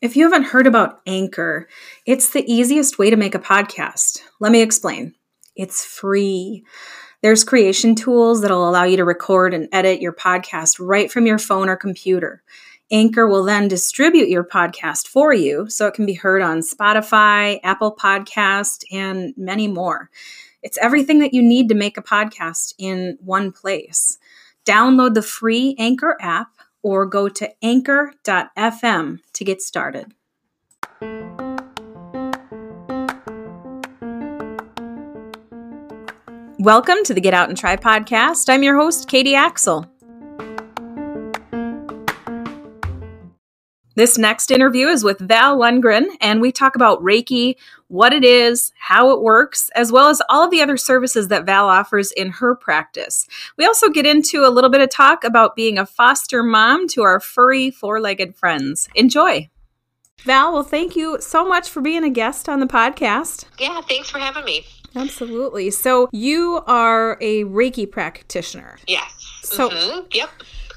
If you haven't heard about Anchor, it's the easiest way to make a podcast. Let me explain. It's free. There's creation tools that'll allow you to record and edit your podcast right from your phone or computer. Anchor will then distribute your podcast for you so it can be heard on Spotify, Apple Podcast, and many more. It's everything that you need to make a podcast in one place. Download the free Anchor app or go to anchor.fm to get started. Welcome to the Get Out and Try podcast. I'm your host, Katie Axel. This next interview is with Val Lundgren, and we talk about Reiki, what it is, how it works, as well as all of the other services that Val offers in her practice. We also get into a little bit of talk about being a foster mom to our furry four legged friends. Enjoy. Val, well, thank you so much for being a guest on the podcast. Yeah, thanks for having me. Absolutely. So, you are a Reiki practitioner. Yes. So, Mhm. Yep.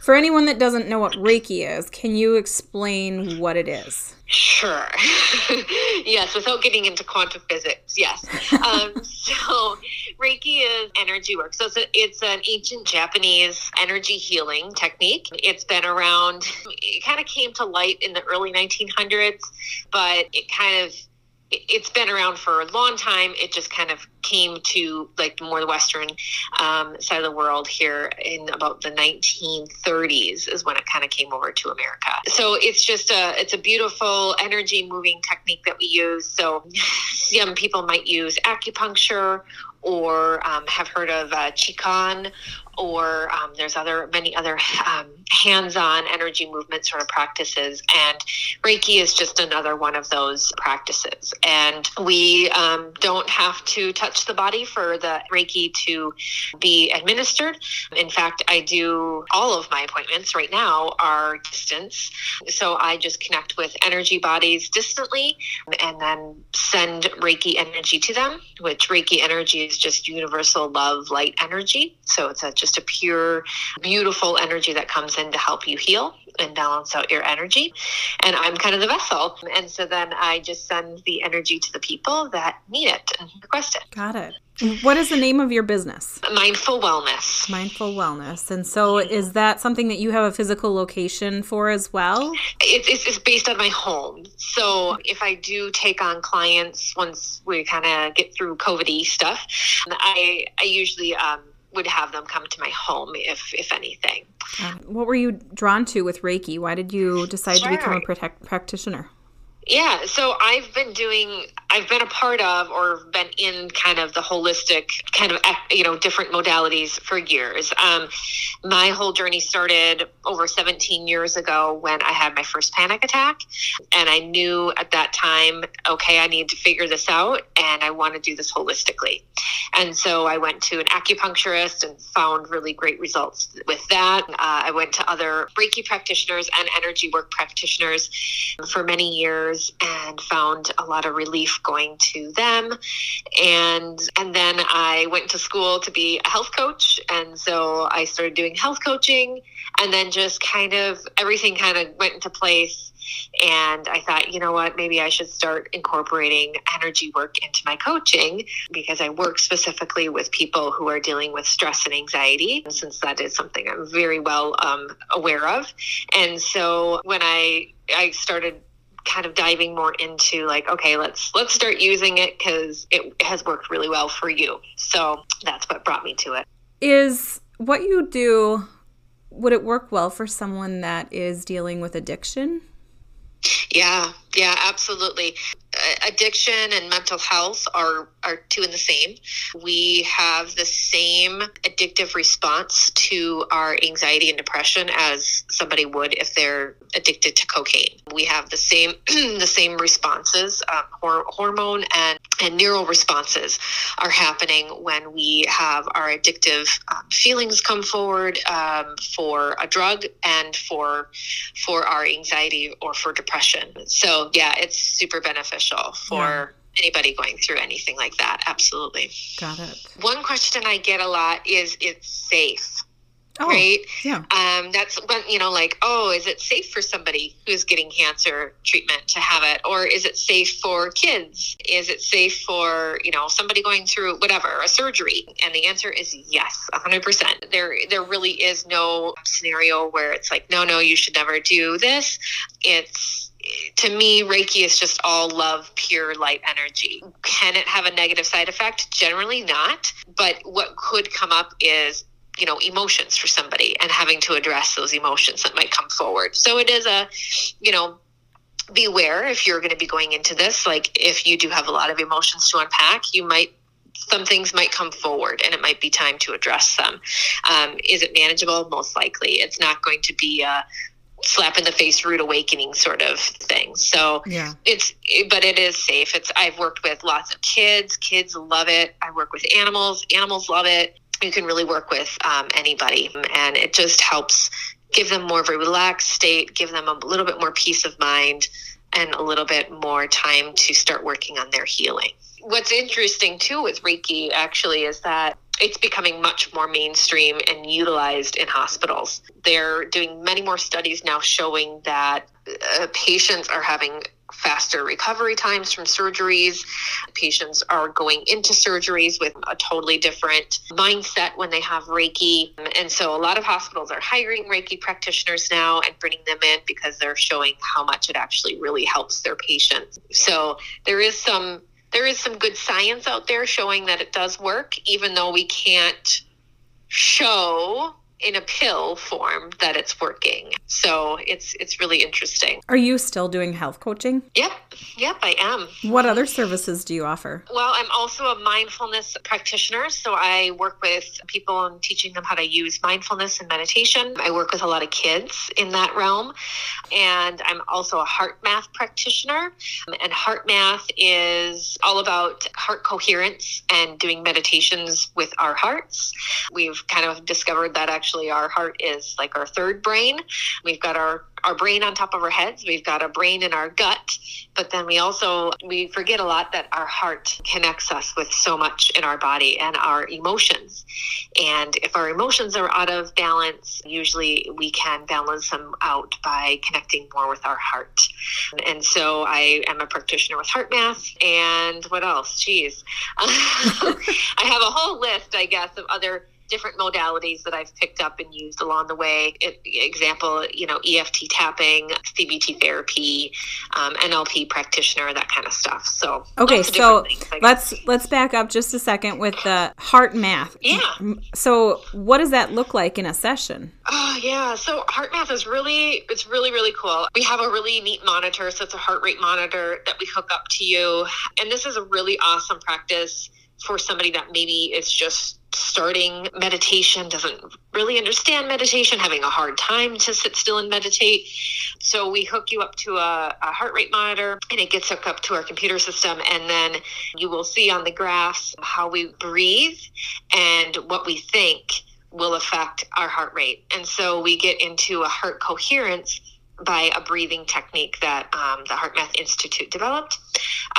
For anyone that doesn't know what Reiki is, can you explain what it is? Sure. yes, without getting into quantum physics. Yes. Um, so, Reiki is energy work. So, it's, a, it's an ancient Japanese energy healing technique. It's been around, it kind of came to light in the early 1900s, but it kind of it's been around for a long time. It just kind of came to like more the Western um, side of the world here in about the 1930s is when it kind of came over to America. So it's just a it's a beautiful energy moving technique that we use. So some people might use acupuncture or um, have heard of uh, qigong or um, there's other many other um, hands-on energy movement sort of practices. And reiki is just another one of those practices. And we um, don't have to touch the body for the reiki to be administered. In fact i do all of my appointments right now are distance. So i just connect with energy bodies distantly and then send reiki energy to them which reiki energy is just universal love light energy. So it's a, just a pure beautiful energy that comes in to help you heal and balance out your energy and i'm kind of the vessel and so then i just send the energy to the people that need it and request it Got it. What is the name of your business? mindful wellness Mindful Wellness. And so, is that something that you have a physical location for as well? it's, it's, it's based on my home. So if I do take on clients once we kind of get through COVID stuff, I, I usually um, would have them come to my home if, if anything. Um, what were you drawn to with Reiki? Why did you decide to become a protect- practitioner? Yeah, so I've been doing, I've been a part of or been in kind of the holistic kind of, you know, different modalities for years. Um, my whole journey started over 17 years ago when I had my first panic attack. And I knew at that time, okay, I need to figure this out and I want to do this holistically. And so I went to an acupuncturist and found really great results with that. Uh, I went to other Reiki practitioners and energy work practitioners for many years and found a lot of relief going to them. And and then I went to school to be a health coach. And so I started doing health coaching. And then just kind of everything kind of went into place. And I thought, you know what, maybe I should start incorporating energy work into my coaching because I work specifically with people who are dealing with stress and anxiety, since that is something I'm very well um, aware of. And so when I I started kind of diving more into like okay let's let's start using it because it has worked really well for you so that's what brought me to it Is what you do, would it work well for someone that is dealing with addiction? Yeah, yeah, absolutely. Addiction and mental health are are two in the same. We have the same addictive response to our anxiety and depression as somebody would if they're addicted to cocaine. We have the same the same responses, um, hor- hormone and and neural responses are happening when we have our addictive um, feelings come forward um, for a drug and for for our anxiety or for depression. So yeah, it's super beneficial for anybody going through anything like that. Absolutely. Got it. One question I get a lot is it's safe. Oh, right? Yeah. Um, that's when, you know, like, oh, is it safe for somebody who's getting cancer treatment to have it? Or is it safe for kids? Is it safe for, you know, somebody going through whatever, a surgery? And the answer is yes, 100%. There, there really is no scenario where it's like, no, no, you should never do this. It's, to me, Reiki is just all love, pure light energy. Can it have a negative side effect? Generally not. But what could come up is you know emotions for somebody and having to address those emotions that might come forward so it is a you know beware if you're going to be going into this like if you do have a lot of emotions to unpack you might some things might come forward and it might be time to address them um, is it manageable most likely it's not going to be a slap in the face rude awakening sort of thing. So yeah. it's but it is safe. It's i've worked with lots of kids. Kids love it. I work with animals. Animals love it. You can really work with um, anybody. And it just helps give them more of a relaxed state, give them a little bit more peace of mind, and a little bit more time to start working on their healing. What's interesting too with Reiki actually is that it's becoming much more mainstream and utilized in hospitals. They're doing many more studies now showing that uh, patients are having faster recovery times from surgeries. Patients are going into surgeries with a totally different mindset when they have Reiki. And so a lot of hospitals are hiring Reiki practitioners now and bringing them in because they're showing how much it actually really helps their patients. So there is some there is some good science out there showing that it does work even though we can't show in a pill form that it's working. So it's it's really interesting. Are you still doing health coaching? Yep. Yep, I am. What other services do you offer? Well, I'm also a mindfulness practitioner, so I work with people and teaching them how to use mindfulness and meditation. I work with a lot of kids in that realm, and I'm also a heart math practitioner. And heart math is all about heart coherence and doing meditations with our hearts. We've kind of discovered that actually actually our heart is like our third brain. We've got our our brain on top of our heads. We've got a brain in our gut, but then we also we forget a lot that our heart connects us with so much in our body and our emotions. And if our emotions are out of balance, usually we can balance them out by connecting more with our heart. And so I am a practitioner with heart math and what else? jeez I have a whole list, I guess, of other different modalities that I've picked up and used along the way. It, example, you know, EFT tapping, CBT therapy, um, NLP practitioner, that kind of stuff. So okay, so things, let's let's back up just a second with the HeartMath. Yeah. So what does that look like in a session? Oh yeah, so heart math is really it's really really cool. We have a really neat monitor, so it's a heart rate monitor that we hook up to you, and this is a really awesome practice for somebody that maybe is just starting meditation, doesn't really understand meditation, having a hard time to sit still and meditate. So we hook you up to a, a, heart rate monitor and it gets hooked up to our computer system. And then you will see on the graphs how we breathe and what we think will affect our heart rate. And so we get into a heart coherence by a breathing technique that um, the HeartMath Institute developed.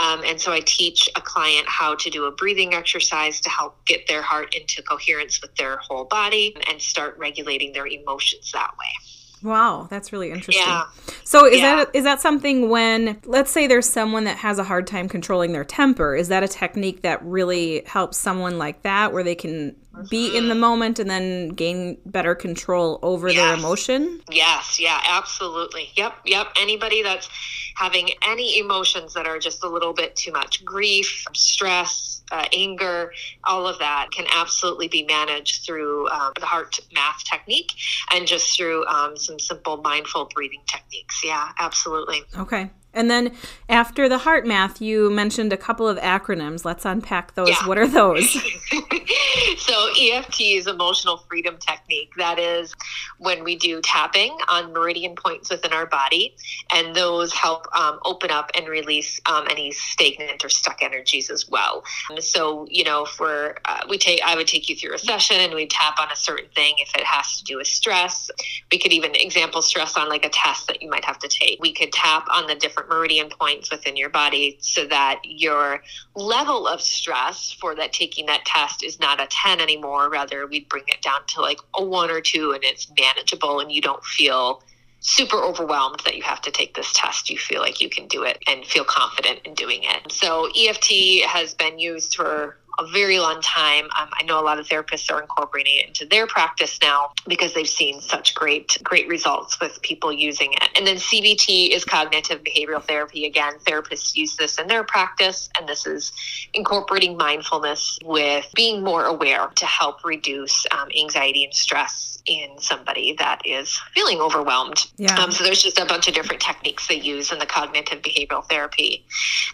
Um, and so I teach a client how to do a breathing exercise to help get their heart into coherence with their whole body and start regulating their emotions that way. Wow, that's really interesting. Yeah. So is yeah. that is that something when let's say there's someone that has a hard time controlling their temper, is that a technique that really helps someone like that where they can be in the mm-hmm. moment and then gain better control over yes. their emotion? Yes, yeah, absolutely. Yep, yep. Anybody that's having any emotions that are just a little bit too much, grief, stress, uh, anger, all of that can absolutely be managed through um, the heart math technique and just through um, some simple mindful breathing techniques. Yeah, absolutely. Okay. And then after the heart math, you mentioned a couple of acronyms. Let's unpack those. Yeah. What are those? so EFT is emotional freedom technique. That is when we do tapping on meridian points within our body, and those help um, open up and release um, any stagnant or stuck energies as well. So you know, if we're uh, we take, I would take you through a session and we tap on a certain thing. If it has to do with stress, we could even example stress on like a test that you might have to take. We could tap on the different meridian points within your body so that your level of stress for that taking that test is not a 10 anymore. Rather, we'd bring it down to like a one or two and it's manageable and you don't feel super overwhelmed that you have to take this test. You feel like you can do it and feel confident in doing it. So EFT has been used for a very long time. Um, I know a lot of therapists are incorporating it into their practice now because they've seen such great, great results with people using it. And then CBT is cognitive behavioral therapy. Again, therapists use this in their practice, and this is incorporating mindfulness with being more aware to help reduce um, anxiety and stress in somebody that is feeling overwhelmed. Yeah. Um, so there's just a bunch of different techniques they use in the cognitive behavioral therapy.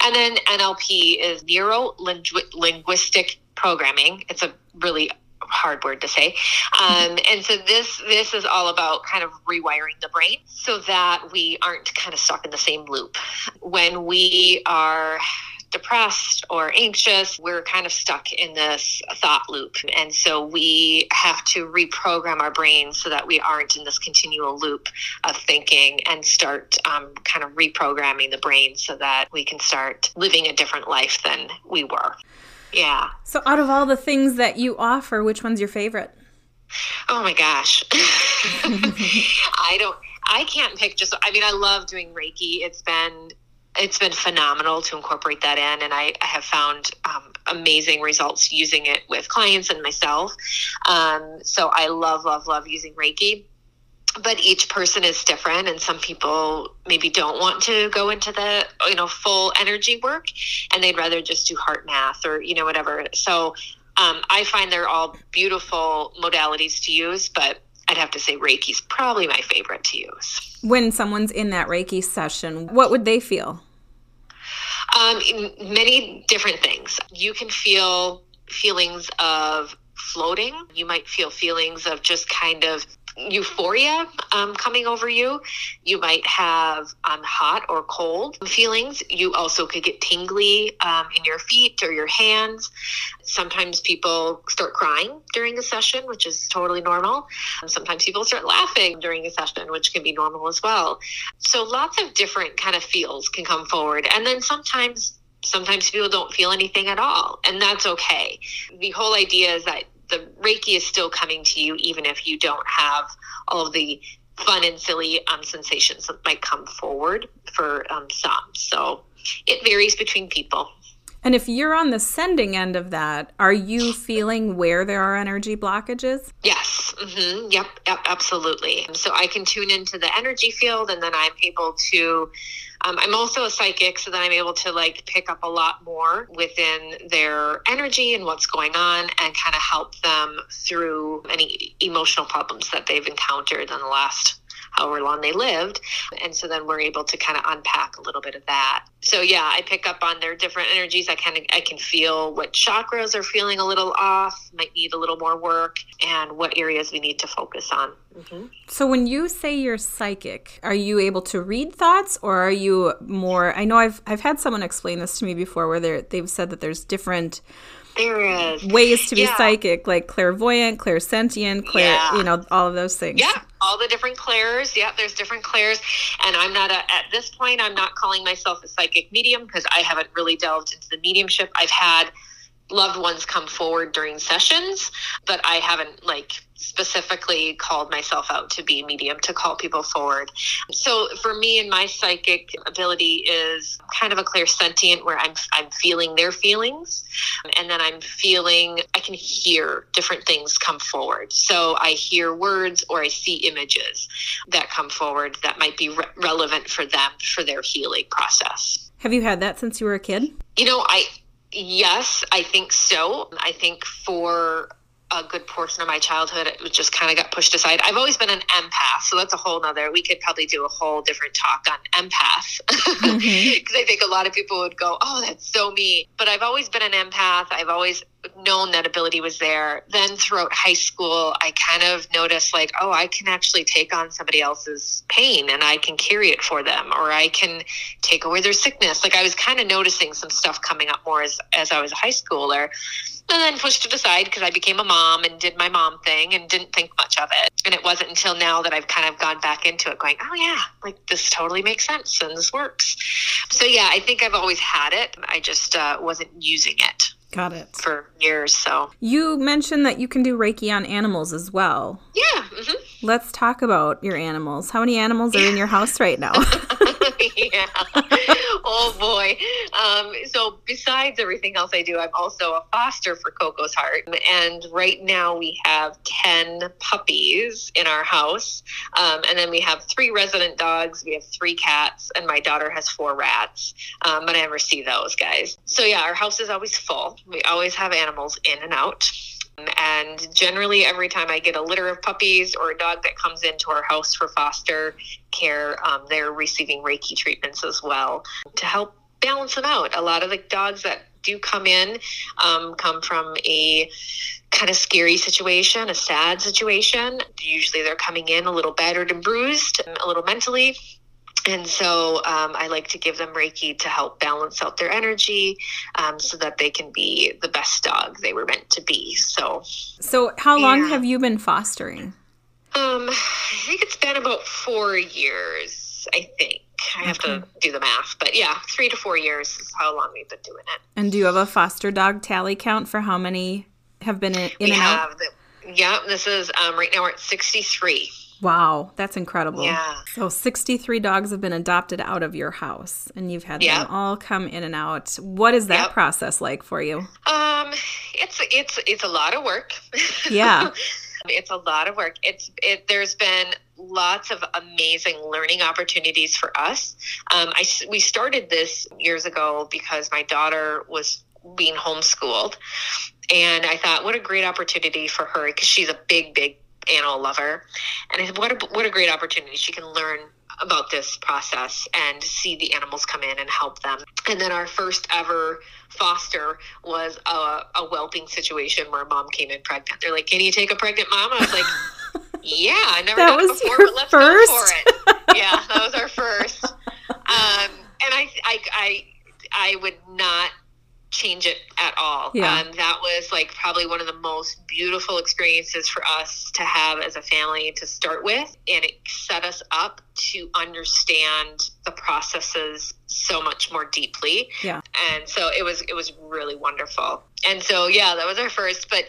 And then NLP is neuro linguistic programming. It's a really hard word to say. Um, and so this this is all about kind of rewiring the brain so that we aren't kind of stuck in the same loop. When we are depressed or anxious, we're kind of stuck in this thought loop. And so we have to reprogram our brains so that we aren't in this continual loop of thinking and start um, kind of reprogramming the brain so that we can start living a different life than we were. Yeah. So, out of all the things that you offer, which one's your favorite? Oh my gosh. I don't, I can't pick just, I mean, I love doing Reiki. It's been it's been phenomenal to incorporate that in and i, I have found um, amazing results using it with clients and myself um, so i love love love using reiki but each person is different and some people maybe don't want to go into the you know full energy work and they'd rather just do heart math or you know whatever so um, i find they're all beautiful modalities to use but I'd have to say Reiki's probably my favorite to use. When someone's in that Reiki session, what would they feel? Um, many different things. You can feel feelings of floating. You might feel feelings of just kind of euphoria um, coming over you. You might have um, hot or cold feelings. You also could get tingly um, in your feet or your hands. Sometimes people start crying during a session, which is totally normal. Sometimes people start laughing during a session, which can be normal as well. So lots of different kind of feels can come forward. And then sometimes sometimes people don't feel anything at all and that's okay the whole idea is that the Reiki is still coming to you, even if you don't have all of the fun and silly um, sensations that might come forward for um, some. So it varies between people. And if you're on the sending end of that, are you feeling where there are energy blockages? Yes. Mm-hmm. Yep, yep. Absolutely. So I can tune into the energy field and then I'm able to um, I'm also a psychic, so then I'm able to like pick up a lot more within their energy and what's going on and kind of help them through any emotional problems that they've encountered in the last however long they lived. And so then we're able to kind of unpack a little bit of that. So yeah, I pick up on their different energies. I kind of I can feel what chakras are feeling a little off, might need a little more work, and what areas we need to focus on. Mm-hmm. So when you say you're psychic, are you able to read thoughts, or are you more? I know I've I've had someone explain this to me before, where they they've said that there's different ways to be yeah. psychic, like clairvoyant, clairsentient, clair, yeah. you know, all of those things. Yeah, all the different clairs. Yeah, there's different clairs, and I'm not a, at this point. I'm not calling myself a psychic medium because I haven't really delved into the mediumship. I've had loved ones come forward during sessions, but I haven't like specifically called myself out to be a medium to call people forward. So for me and my psychic ability is kind of a clairsentient where I'm I'm feeling their feelings and then I'm feeling I can hear different things come forward. So I hear words or I see images that come forward that might be re- relevant for them for their healing process. Have you had that since you were a kid? You know, I Yes, I think so. I think for a good portion of my childhood it just kind of got pushed aside i've always been an empath so that's a whole nother we could probably do a whole different talk on empath because mm-hmm. i think a lot of people would go oh that's so me but i've always been an empath i've always known that ability was there then throughout high school i kind of noticed like oh i can actually take on somebody else's pain and i can carry it for them or i can take away their sickness like i was kind of noticing some stuff coming up more as, as i was a high schooler and then pushed it aside because I became a mom and did my mom thing and didn't think much of it. And it wasn't until now that I've kind of gone back into it going, oh, yeah, like this totally makes sense and this works. So, yeah, I think I've always had it. I just uh, wasn't using it. Got it. For years. So you mentioned that you can do Reiki on animals as well. Yeah. Mm-hmm. Let's talk about your animals. How many animals are in your house right now? yeah. Oh boy. Um, so besides everything else I do, I'm also a foster for Coco's Heart. And right now we have 10 puppies in our house. Um, and then we have three resident dogs. We have three cats and my daughter has four rats. Um, but I never see those guys. So yeah, our house is always full. We always have animals in and out. And generally, every time I get a litter of puppies or a dog that comes into our house for foster care, um, they're receiving Reiki treatments as well to help balance them out. A lot of the dogs that do come in um, come from a kind of scary situation, a sad situation. Usually they're coming in a little battered and bruised, a little mentally. And so um, I like to give them Reiki to help balance out their energy um, so that they can be the best dog they were meant to be. So, so how long have you been fostering? Um, I think it's been about four years, I think. I have okay. to do the math, but yeah, three to four years is how long we've been doing it. And do you have a foster dog tally count for how many have been in, in we and have out? The, yeah, this is um, right now we're at 63. Wow, that's incredible. Yeah. So 63 dogs have been adopted out of your house and you've had them all come in and out. What is that yep. process like for you? Um it's it's it's a lot of work. Yeah. it's a lot of work. It's it there's been lots of amazing learning opportunities for us. Um, I we started this years ago because my daughter was being homeschooled and I thought what a great opportunity for her because she's a big big animal lover. And I said, what a, what a great opportunity. She can learn about this process and see the animals come in and help them. And then our first ever foster was a, a whelping situation where a mom came in pregnant. They're like, can you take a pregnant mom? I was like, yeah, I never that done it before, but let's first? go for it. yeah, that was our first. Um, and I, I, I, I would not change it at all. Yeah. Um, that was like probably one of the most beautiful experiences for us to have as a family to start with. And it set us up to understand the processes so much more deeply. Yeah. And so it was it was really wonderful. And so yeah, that was our first. But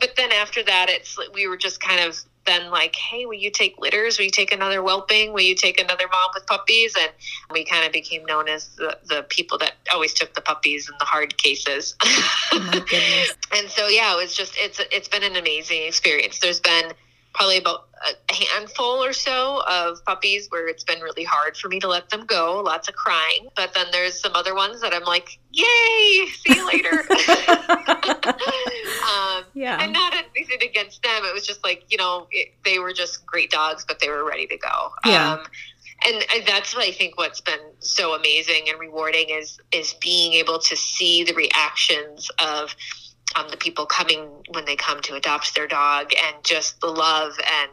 but then after that it's we were just kind of then like, hey, will you take litters? Will you take another whelping? Will you take another mom with puppies? And we kind of became known as the, the people that always took the puppies in the hard cases. Oh and so yeah, it was just it's it's been an amazing experience. There's been probably about a handful or so of puppies where it's been really hard for me to let them go, lots of crying. But then there's some other ones that I'm like, yay, see you later. um, yeah. And not anything against them. It was just like, you know, it, they were just great dogs, but they were ready to go. Yeah. Um, and, and that's what I think what's been so amazing and rewarding is is being able to see the reactions of um, the people coming when they come to adopt their dog and just the love and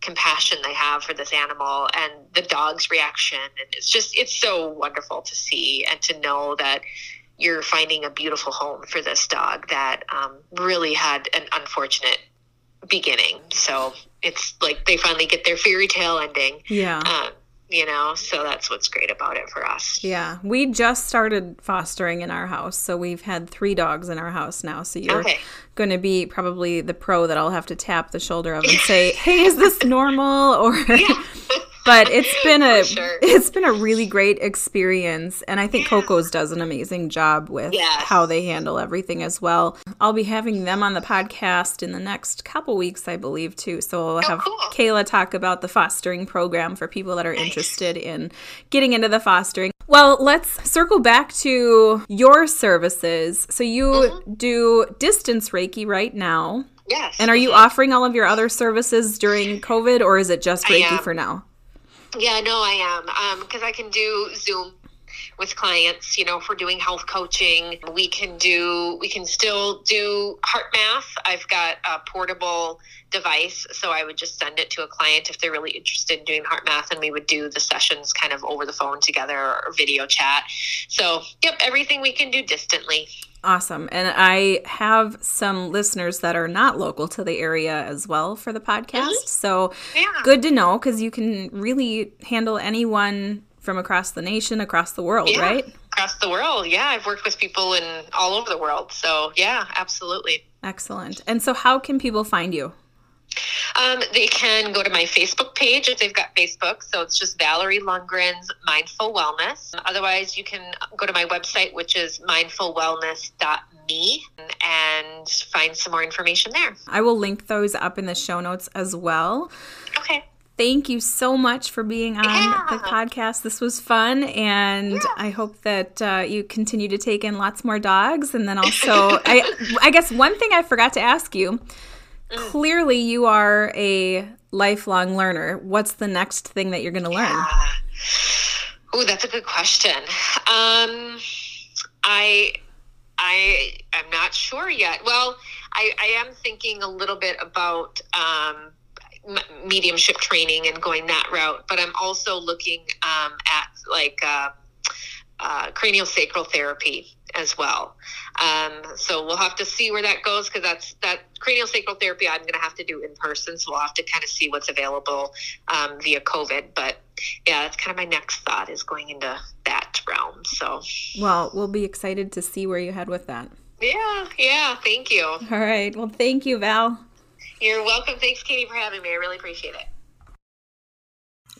compassion they have for this animal and the dog's reaction. And it's just it's so wonderful to see and to know that you're finding a beautiful home for this dog that um, really had an unfortunate beginning. So it's like they finally get their fairy tale ending. Yeah. Um, you know so that's what's great about it for us. Yeah we just started fostering in our house so we've had three dogs in our house now so you're okay. going to be probably the pro that i'll have to tap the shoulder of and say hey is this normal? Or yeah but it's been a sure. it's been a really great experience and i think yeah. coco's does an amazing job with yes. how they handle everything as well i'll be having them on the podcast in the next couple weeks i believe too so i'll oh, have cool. kayla talk about the fostering program for people that are nice. interested in getting into the fostering well, let's circle back to your services. So you mm-hmm. do distance Reiki right now. Yes. And are you mm-hmm. offering all of your other services during COVID or is it just Reiki for now? Yeah, no, I am. Because um, I can do Zoom with clients you know we're doing health coaching we can do we can still do heart math. I've got a portable device so i would just send it to a client if they're really interested in doing heart math and we would do the sessions kind of over the phone together or video chat. So yep everything we can do distantly Awesome. And I have some listeners that are not local to the area as well for the podcast. Mm-hmm. So yeah. good to know because you can really handle anyone from across the nation, across the world, yeah. right? across the world. Yeah, I've worked with people in all over the world. So yeah, absolutely. Excellent. And so, how can people find you? Um, they can go to my Facebook page if they've got Facebook. So it's just Valerie Lundgren's Mindful Wellness. Otherwise, you can go to my website, which is mindfulwellness.me, and find some more information there. I will link those up in the show notes as well. Okay. Thank you so much for being on yeah. the podcast. This was fun, and yeah. I hope that uh, you continue to take in lots more dogs. And then also, I, I guess one thing I forgot to ask you Mm. Clearly, you are a lifelong learner. What's the next thing that you're going to learn? Yeah. Oh, that's a good question. Um, I I am not sure yet. Well, I, I am thinking a little bit about um, mediumship training and going that route, but I'm also looking um, at like uh, uh, cranial sacral therapy as well. Um, so we'll have to see where that goes because that's that cranial sacral therapy I'm going to have to do in person. So we'll have to kind of see what's available um, via COVID. But yeah, that's kind of my next thought is going into that realm. So well, we'll be excited to see where you head with that. Yeah, yeah. Thank you. All right. Well, thank you, Val. You're welcome. Thanks, Katie, for having me. I really appreciate it.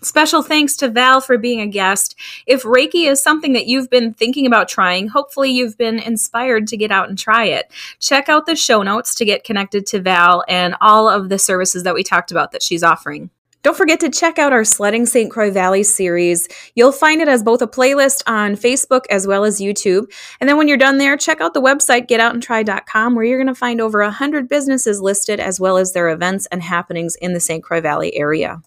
Special thanks to Val for being a guest. If Reiki is something that you've been thinking about trying, hopefully you've been inspired to get out and try it. Check out the show notes to get connected to Val and all of the services that we talked about that she's offering. Don't forget to check out our Sledding St. Croix Valley series. You'll find it as both a playlist on Facebook as well as YouTube. And then when you're done there, check out the website getoutandtry.com where you're going to find over 100 businesses listed as well as their events and happenings in the St. Croix Valley area.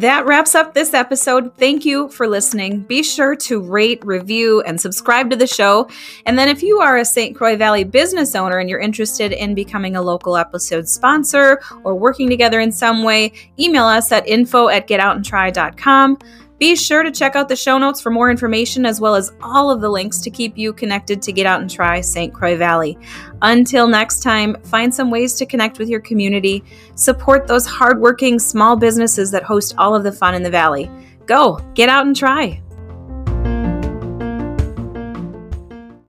That wraps up this episode. Thank you for listening. Be sure to rate, review, and subscribe to the show. And then, if you are a St. Croix Valley business owner and you're interested in becoming a local episode sponsor or working together in some way, email us at info at getoutandtry.com. Be sure to check out the show notes for more information as well as all of the links to keep you connected to Get Out and Try St. Croix Valley. Until next time, find some ways to connect with your community, support those hardworking small businesses that host all of the fun in the valley. Go, get out and try.